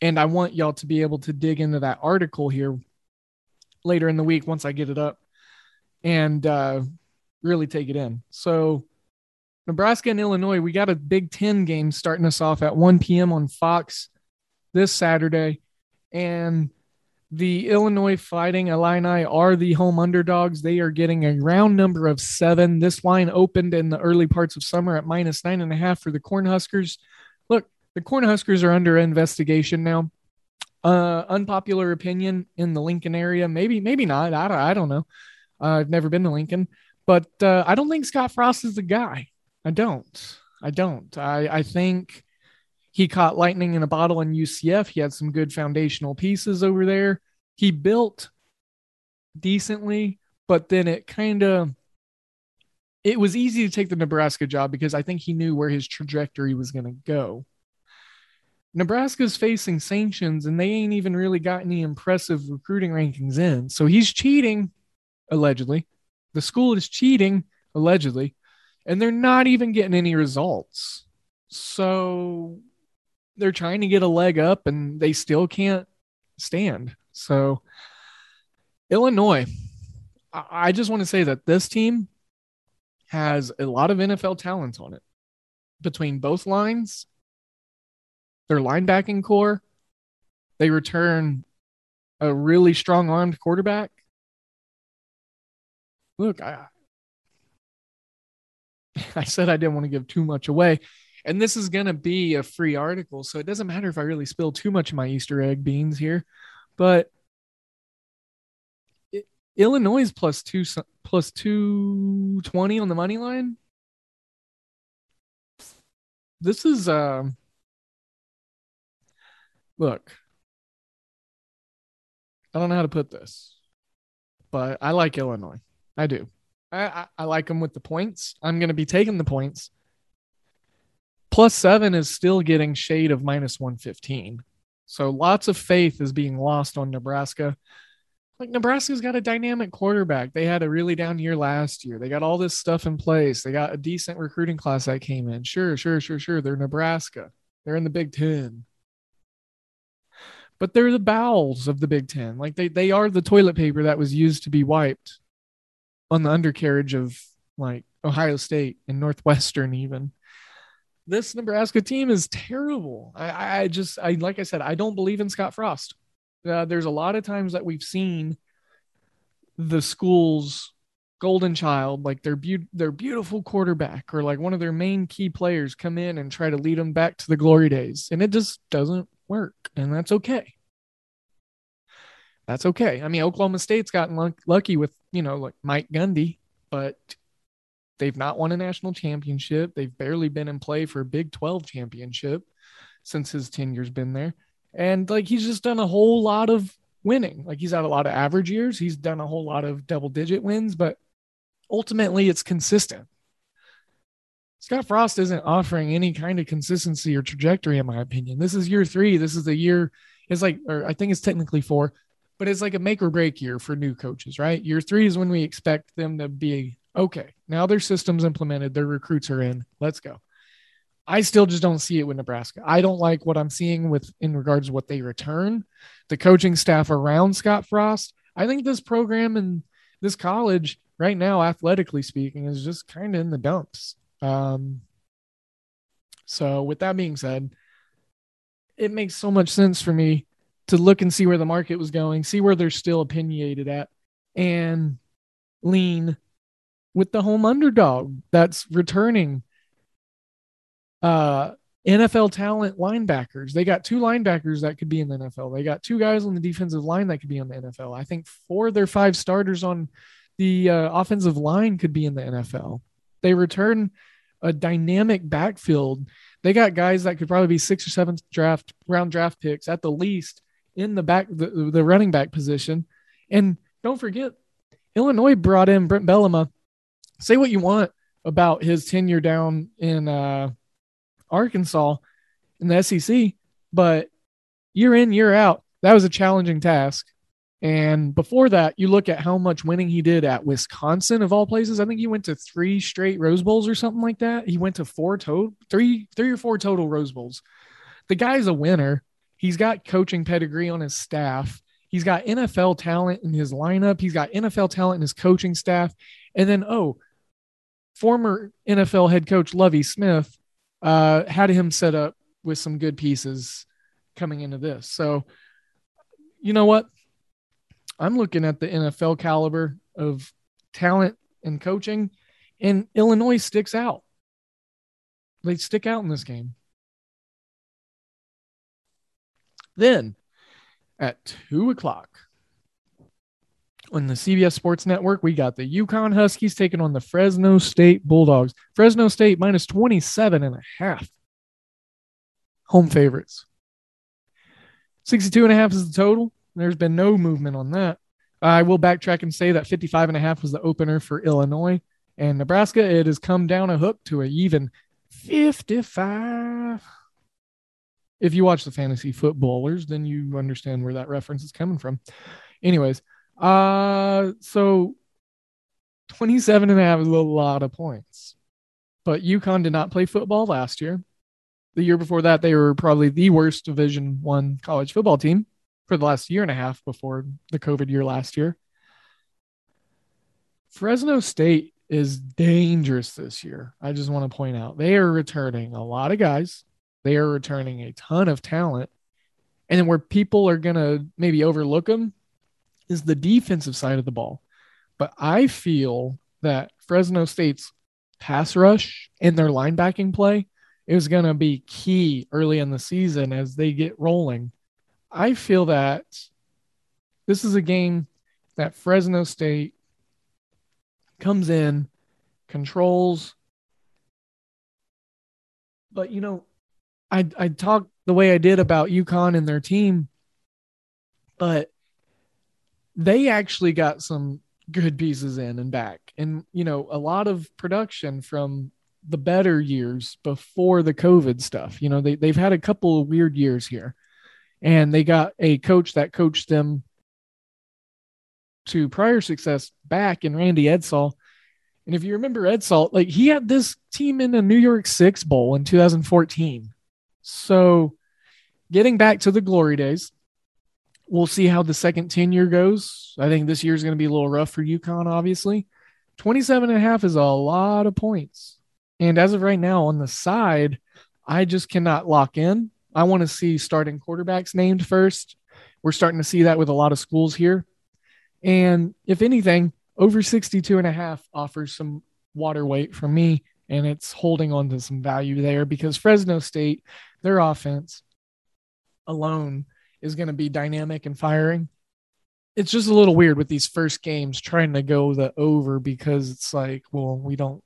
And I want y'all to be able to dig into that article here later in the week once I get it up and uh really take it in. So Nebraska and Illinois, we got a Big Ten game starting us off at 1 p.m. on Fox this Saturday. And the Illinois Fighting Illini are the home underdogs. They are getting a round number of seven. This line opened in the early parts of summer at minus nine and a half for the Cornhuskers. The Cornhuskers are under investigation now. Uh, unpopular opinion in the Lincoln area. Maybe, maybe not. I don't, I don't know. Uh, I've never been to Lincoln, but uh, I don't think Scott Frost is the guy. I don't. I don't. I, I think he caught lightning in a bottle in UCF. He had some good foundational pieces over there. He built decently, but then it kind of it was easy to take the Nebraska job because I think he knew where his trajectory was going to go. Nebraska's facing sanctions and they ain't even really got any impressive recruiting rankings in. So he's cheating, allegedly. The school is cheating, allegedly, and they're not even getting any results. So they're trying to get a leg up and they still can't stand. So, Illinois, I just want to say that this team has a lot of NFL talent on it between both lines their linebacking core. They return a really strong armed quarterback. Look, I [laughs] I said I didn't want to give too much away. And this is going to be a free article, so it doesn't matter if I really spill too much of my Easter egg beans here. But Illinois is plus two plus two twenty on the money line. This is um look, I don't know how to put this, but I like Illinois. I do. I, I, I like them with the points. I'm going to be taking the points. Plus seven is still getting shade of minus 115. So lots of faith is being lost on Nebraska. Like Nebraska's got a dynamic quarterback. They had a really down year last year. They got all this stuff in place. They got a decent recruiting class that came in. Sure, sure, sure, sure. They're Nebraska. They're in the Big Ten but they're the bowels of the Big Ten. Like they they are the toilet paper that was used to be wiped on the undercarriage of like Ohio State and Northwestern even. This Nebraska team is terrible. I, I just I like I said I don't believe in Scott Frost. Uh, there's a lot of times that we've seen the school's golden child, like their be- their beautiful quarterback or like one of their main key players, come in and try to lead them back to the glory days, and it just doesn't work, and that's okay. That's okay. I mean, Oklahoma State's gotten lucky with, you know, like Mike Gundy, but they've not won a national championship. They've barely been in play for a Big 12 championship since his tenure's been there. And like he's just done a whole lot of winning. Like he's had a lot of average years. He's done a whole lot of double digit wins, but ultimately it's consistent. Scott Frost isn't offering any kind of consistency or trajectory, in my opinion. This is year three. This is the year, it's like, or I think it's technically four, but it's like a make or break year for new coaches, right? Year three is when we expect them to be okay. Now their system's implemented, their recruits are in. Let's go. I still just don't see it with Nebraska. I don't like what I'm seeing with in regards to what they return, the coaching staff around Scott Frost. I think this program and this college right now, athletically speaking, is just kind of in the dumps. Um, so, with that being said, it makes so much sense for me to look and see where the market was going, see where they're still opinionated at, and lean with the home underdog that's returning uh, NFL talent linebackers. They got two linebackers that could be in the NFL. They got two guys on the defensive line that could be in the NFL. I think four of their five starters on the uh, offensive line could be in the NFL. They return a dynamic backfield. They got guys that could probably be six or seven draft round draft picks at the least in the back the, the running back position. And don't forget, Illinois brought in Brent Bielema. Say what you want about his tenure down in uh, Arkansas in the SEC, but year in year out, that was a challenging task. And before that, you look at how much winning he did at Wisconsin of all places. I think he went to three straight Rose Bowls or something like that. He went to four total, three, three or four total Rose Bowls. The guy's a winner. He's got coaching pedigree on his staff. He's got NFL talent in his lineup. He's got NFL talent in his coaching staff. And then, oh, former NFL head coach Lovie Smith uh, had him set up with some good pieces coming into this. So, you know what? I'm looking at the NFL caliber of talent and coaching, and Illinois sticks out. They stick out in this game. Then at two o'clock on the CBS Sports Network, we got the UConn Huskies taking on the Fresno State Bulldogs. Fresno State minus 27 and a half. Home favorites. 62 and a half is the total. There's been no movement on that. I will backtrack and say that 55 and a half was the opener for Illinois and Nebraska. It has come down a hook to an even 55. If you watch the fantasy footballers, then you understand where that reference is coming from. Anyways, uh, so 27 and a half is a lot of points. But UConn did not play football last year. The year before that, they were probably the worst Division One college football team for the last year and a half before the COVID year last year. Fresno State is dangerous this year. I just want to point out they are returning a lot of guys. They are returning a ton of talent. And where people are going to maybe overlook them is the defensive side of the ball. But I feel that Fresno State's pass rush and their linebacking play is going to be key early in the season as they get rolling. I feel that this is a game that Fresno State comes in, controls. But you know, I I talk the way I did about UConn and their team, but they actually got some good pieces in and back. And you know, a lot of production from the better years before the COVID stuff. You know, they they've had a couple of weird years here. And they got a coach that coached them to prior success back in Randy Edsall. And if you remember Edsall, like he had this team in a New York Six Bowl in 2014. So getting back to the glory days, we'll see how the second tenure goes. I think this year is going to be a little rough for UConn, obviously. 27 and a half is a lot of points. And as of right now, on the side, I just cannot lock in. I want to see starting quarterbacks named first. We're starting to see that with a lot of schools here. And if anything, over 62 and a half offers some water weight for me. And it's holding on to some value there because Fresno State, their offense alone is going to be dynamic and firing. It's just a little weird with these first games trying to go the over because it's like, well, we don't,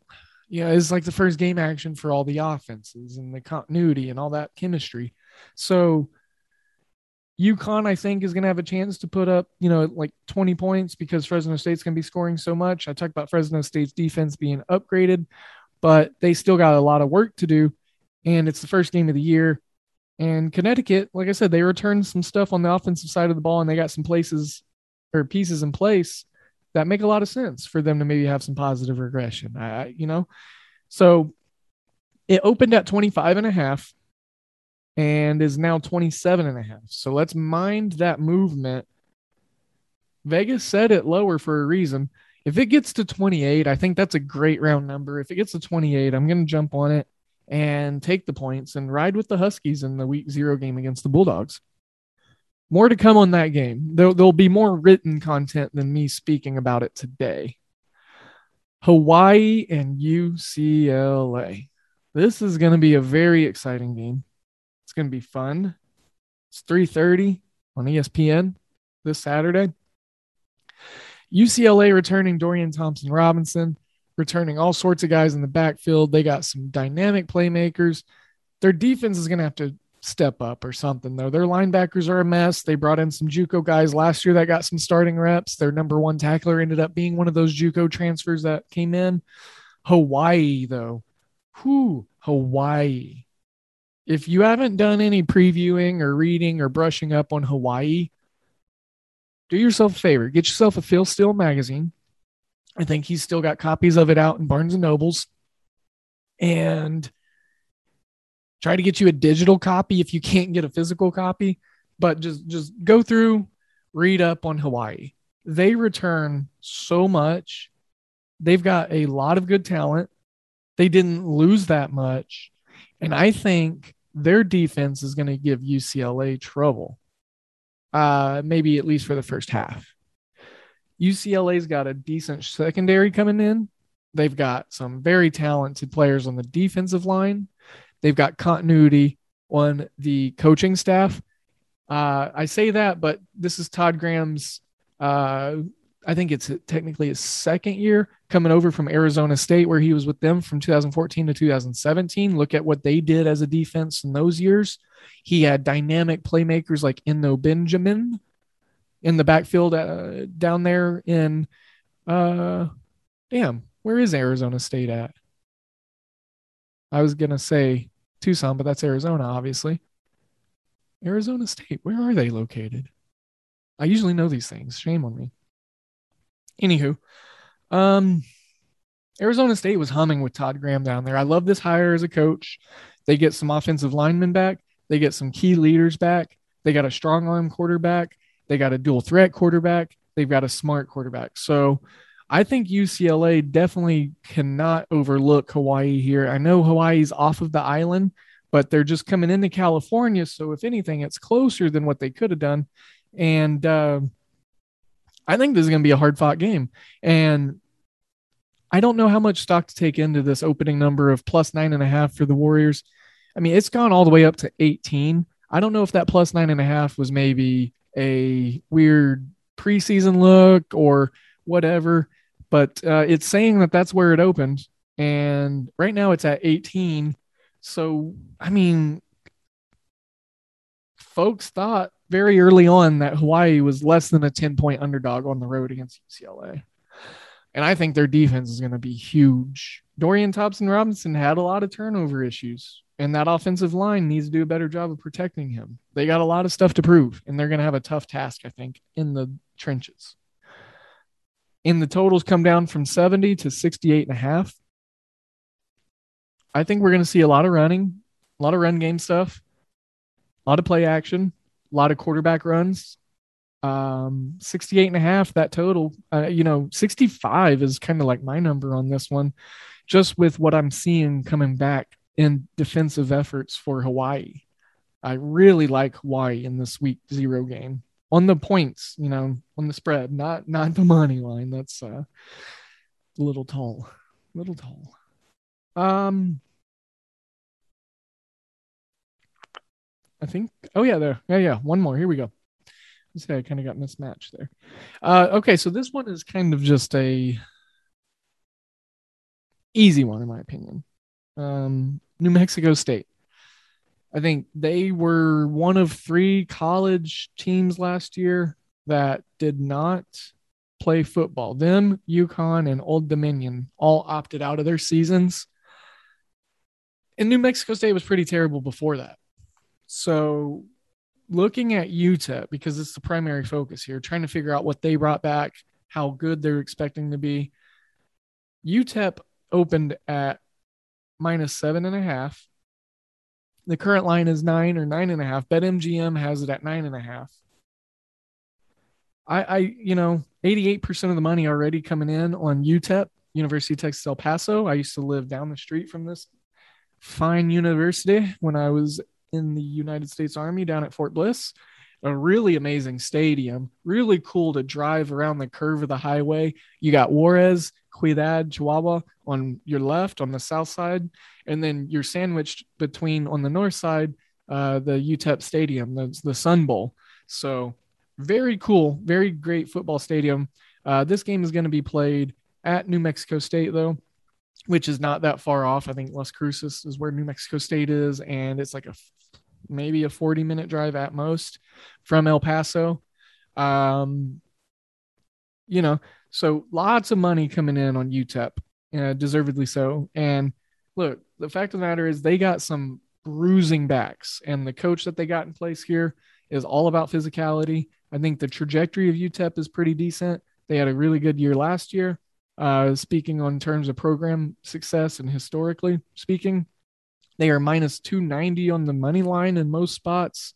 yeah, it's like the first game action for all the offenses and the continuity and all that chemistry. So UConn, I think, is going to have a chance to put up, you know, like 20 points because Fresno State's going to be scoring so much. I talked about Fresno State's defense being upgraded, but they still got a lot of work to do. And it's the first game of the year. And Connecticut, like I said, they returned some stuff on the offensive side of the ball and they got some places or pieces in place that make a lot of sense for them to maybe have some positive regression. I, you know, so it opened at 25 and a half and is now 27 and a half. So let's mind that movement. Vegas set it lower for a reason. If it gets to 28, I think that's a great round number. If it gets to 28, I'm going to jump on it and take the points and ride with the Huskies in the week zero game against the Bulldogs. More to come on that game. There, there'll be more written content than me speaking about it today. Hawaii and UCLA. This is going to be a very exciting game. It's going to be fun. It's 3:30 on ESPN this Saturday. UCLA returning Dorian Thompson Robinson, returning all sorts of guys in the backfield. They got some dynamic playmakers. Their defense is going to have to step up or something though. Their linebackers are a mess. They brought in some JUCO guys last year that got some starting reps. Their number one tackler ended up being one of those JUCO transfers that came in. Hawaii though, who Hawaii if you haven't done any previewing or reading or brushing up on Hawaii, do yourself a favor. Get yourself a Phil Steele magazine. I think he's still got copies of it out in Barnes and Nobles. And try to get you a digital copy if you can't get a physical copy, but just just go through, read up on Hawaii. They return so much. They've got a lot of good talent. They didn't lose that much. And I think their defense is going to give UCLA trouble. Uh, maybe at least for the first half. UCLA's got a decent secondary coming in. They've got some very talented players on the defensive line. They've got continuity on the coaching staff. Uh, I say that, but this is Todd Graham's uh, I think it's technically his second year coming over from Arizona State, where he was with them from 2014 to 2017. Look at what they did as a defense in those years. He had dynamic playmakers like Eno Benjamin in the backfield uh, down there in, uh, damn, where is Arizona State at? I was going to say Tucson, but that's Arizona, obviously. Arizona State. Where are they located? I usually know these things. Shame on me. Anywho, um, Arizona State was humming with Todd Graham down there. I love this hire as a coach. They get some offensive linemen back. They get some key leaders back. They got a strong arm quarterback. They got a dual threat quarterback. They've got a smart quarterback. So I think UCLA definitely cannot overlook Hawaii here. I know Hawaii's off of the island, but they're just coming into California. So if anything, it's closer than what they could have done. And uh, I think this is going to be a hard fought game. And I don't know how much stock to take into this opening number of plus nine and a half for the Warriors. I mean, it's gone all the way up to 18. I don't know if that plus nine and a half was maybe a weird preseason look or whatever, but uh, it's saying that that's where it opened. And right now it's at 18. So, I mean, folks thought very early on that Hawaii was less than a 10 point underdog on the road against UCLA. And I think their defense is going to be huge. Dorian Thompson Robinson had a lot of turnover issues, and that offensive line needs to do a better job of protecting him. They got a lot of stuff to prove, and they're going to have a tough task, I think, in the trenches. And the totals come down from 70 to 68 and a half. I think we're going to see a lot of running, a lot of run game stuff, a lot of play action, a lot of quarterback runs. Um, 68 and a half, that total, uh, you know, 65 is kind of like my number on this one, just with what I'm seeing coming back in defensive efforts for Hawaii. I really like Hawaii in this week zero game on the points, you know, on the spread, not not the money line. That's uh, a little tall, little tall. Um, I think. Oh yeah, there. Yeah, yeah. One more. Here we go. Let's say I kind of got mismatched there. Uh, okay, so this one is kind of just a easy one in my opinion. Um, New Mexico State. I think they were one of three college teams last year that did not play football. Them, UConn, and Old Dominion all opted out of their seasons. And New Mexico State was pretty terrible before that. So, looking at UTEP, because it's the primary focus here, trying to figure out what they brought back, how good they're expecting to be. UTEP opened at minus seven and a half the current line is nine or nine and a half. BetMGM has it at nine and a half. I, I, you know, 88% of the money already coming in on UTEP, University of Texas El Paso. I used to live down the street from this fine university when I was in the United States Army down at Fort Bliss. A really amazing stadium, really cool to drive around the curve of the highway. You got Juarez, Ciudad, Chihuahua on your left on the south side, and then you're sandwiched between on the north side uh, the UTEP Stadium, the, the Sun Bowl. So very cool, very great football stadium. Uh, this game is going to be played at New Mexico State though, which is not that far off. I think Las Cruces is where New Mexico State is, and it's like a maybe a 40 minute drive at most from El Paso. Um, you know, so lots of money coming in on UTEP, uh, deservedly so. And look, the fact of the matter is they got some bruising backs, and the coach that they got in place here is all about physicality. I think the trajectory of UTEP is pretty decent. They had a really good year last year. Uh, speaking on terms of program success and historically speaking, they are minus 290 on the money line in most spots.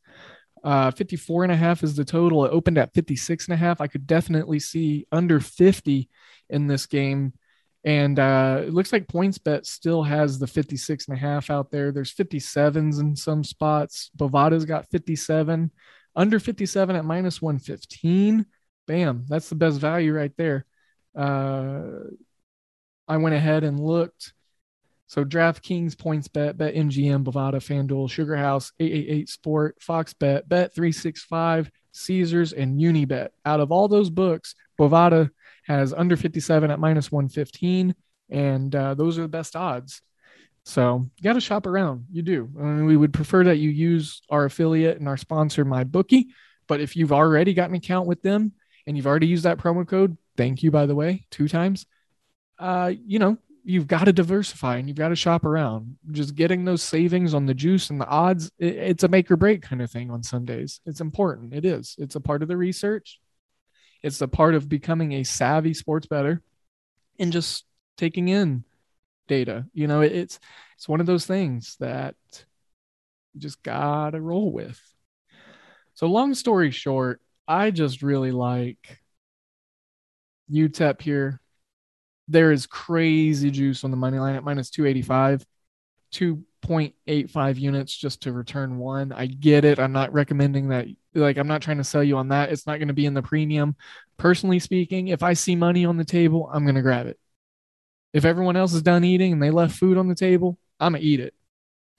Uh, 54 and a half is the total. It opened at 56 and a half. I could definitely see under 50 in this game. And uh, it looks like PointsBet still has the 56 and a half out there. There's 57s in some spots. Bovada's got 57, under 57 at minus 115. Bam, that's the best value right there. Uh, I went ahead and looked so DraftKings, PointsBet, Bet MGM, Bovada, FanDuel, Sugar House, 888 Sport, Fox Bet, Bet 365, Caesars, and Unibet. Out of all those books, Bovada has under 57 at minus 115, and uh, those are the best odds. So you got to shop around. You do. I mean, we would prefer that you use our affiliate and our sponsor, MyBookie. But if you've already got an account with them and you've already used that promo code, thank you, by the way, two times, uh, you know, you've got to diversify and you've got to shop around. Just getting those savings on the juice and the odds, it, it's a make or break kind of thing on Sundays. It's important. It is. It's a part of the research. It's a part of becoming a savvy sports better and just taking in data. You know, it, it's it's one of those things that you just gotta roll with. So long story short, I just really like UTEP here. There is crazy juice on the money line at minus 285, 2.85 units just to return one. I get it. I'm not recommending that. Like, I'm not trying to sell you on that. It's not going to be in the premium. Personally speaking, if I see money on the table, I'm going to grab it. If everyone else is done eating and they left food on the table, I'm going to eat it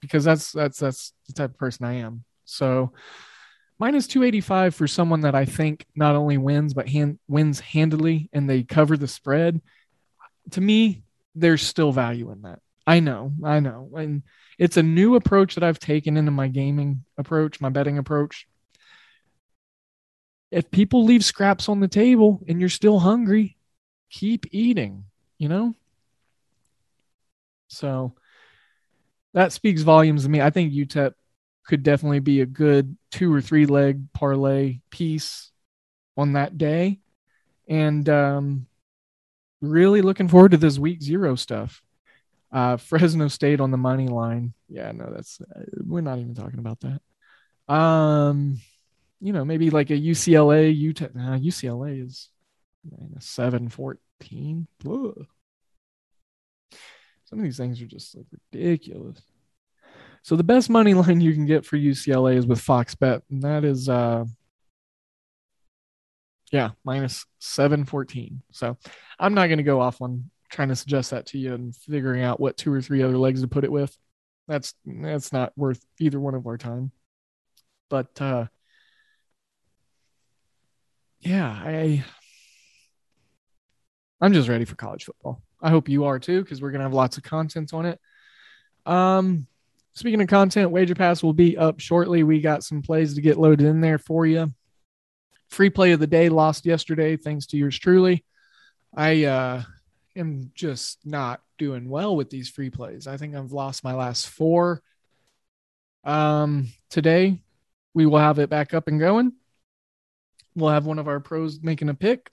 because that's that's that's the type of person I am. So minus 285 for someone that I think not only wins but hand, wins handily and they cover the spread. To me, there's still value in that. I know, I know. And it's a new approach that I've taken into my gaming approach, my betting approach. If people leave scraps on the table and you're still hungry, keep eating, you know? So that speaks volumes to me. I think UTEP could definitely be a good two or three leg parlay piece on that day. And um, really looking forward to this week zero stuff. Uh, [laughs] Fresno State on the money line. Yeah, no, that's uh, we're not even talking about that. Um, you know, maybe like a UCLA, Utah. Uh, UCLA is seven fourteen. Some of these things are just like ridiculous. So the best money line you can get for UCLA is with Fox Bet, and that is uh yeah, minus 714. So I'm not going to go off on trying to suggest that to you and figuring out what two or three other legs to put it with. That's that's not worth either one of our time. But uh yeah, I I'm just ready for college football. I hope you are too cuz we're going to have lots of content on it. Um speaking of content, Wager Pass will be up shortly. We got some plays to get loaded in there for you. Free play of the day lost yesterday thanks to yours truly. I uh am just not doing well with these free plays. I think I've lost my last four. Um, today we will have it back up and going. We'll have one of our pros making a pick,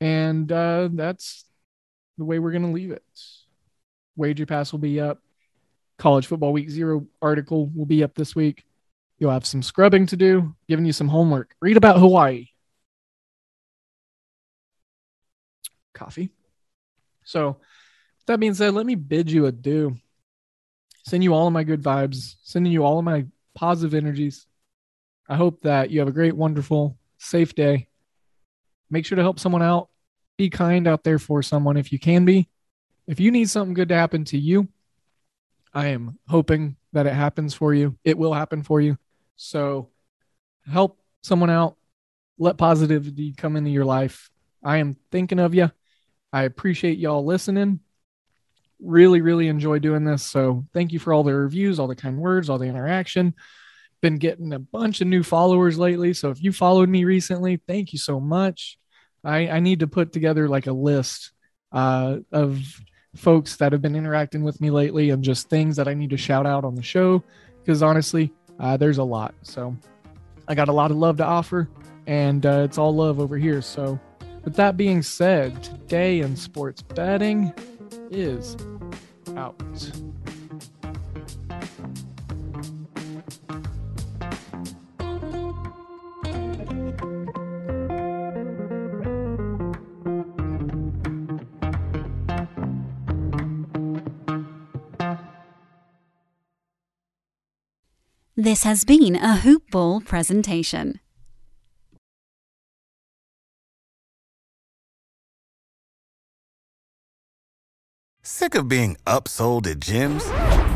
and uh, that's the way we're going to leave it. Wager Pass will be up. College Football Week Zero article will be up this week. You'll have some scrubbing to do, giving you some homework. Read about Hawaii. Coffee. So, that being said, let me bid you adieu. Send you all of my good vibes, sending you all of my positive energies. I hope that you have a great, wonderful, safe day. Make sure to help someone out. Be kind out there for someone if you can be. If you need something good to happen to you, I am hoping that it happens for you. It will happen for you. So help someone out. Let positivity come into your life. I am thinking of you. I appreciate y'all listening. Really, really enjoy doing this. So thank you for all the reviews, all the kind words, all the interaction. Been getting a bunch of new followers lately. So if you followed me recently, thank you so much. I, I need to put together like a list uh, of folks that have been interacting with me lately and just things that I need to shout out on the show. Because honestly, uh, there's a lot. So I got a lot of love to offer, and uh, it's all love over here. So with that being said, today in sports betting is out. This has been a Hoop Ball presentation. Sick of being upsold at gyms?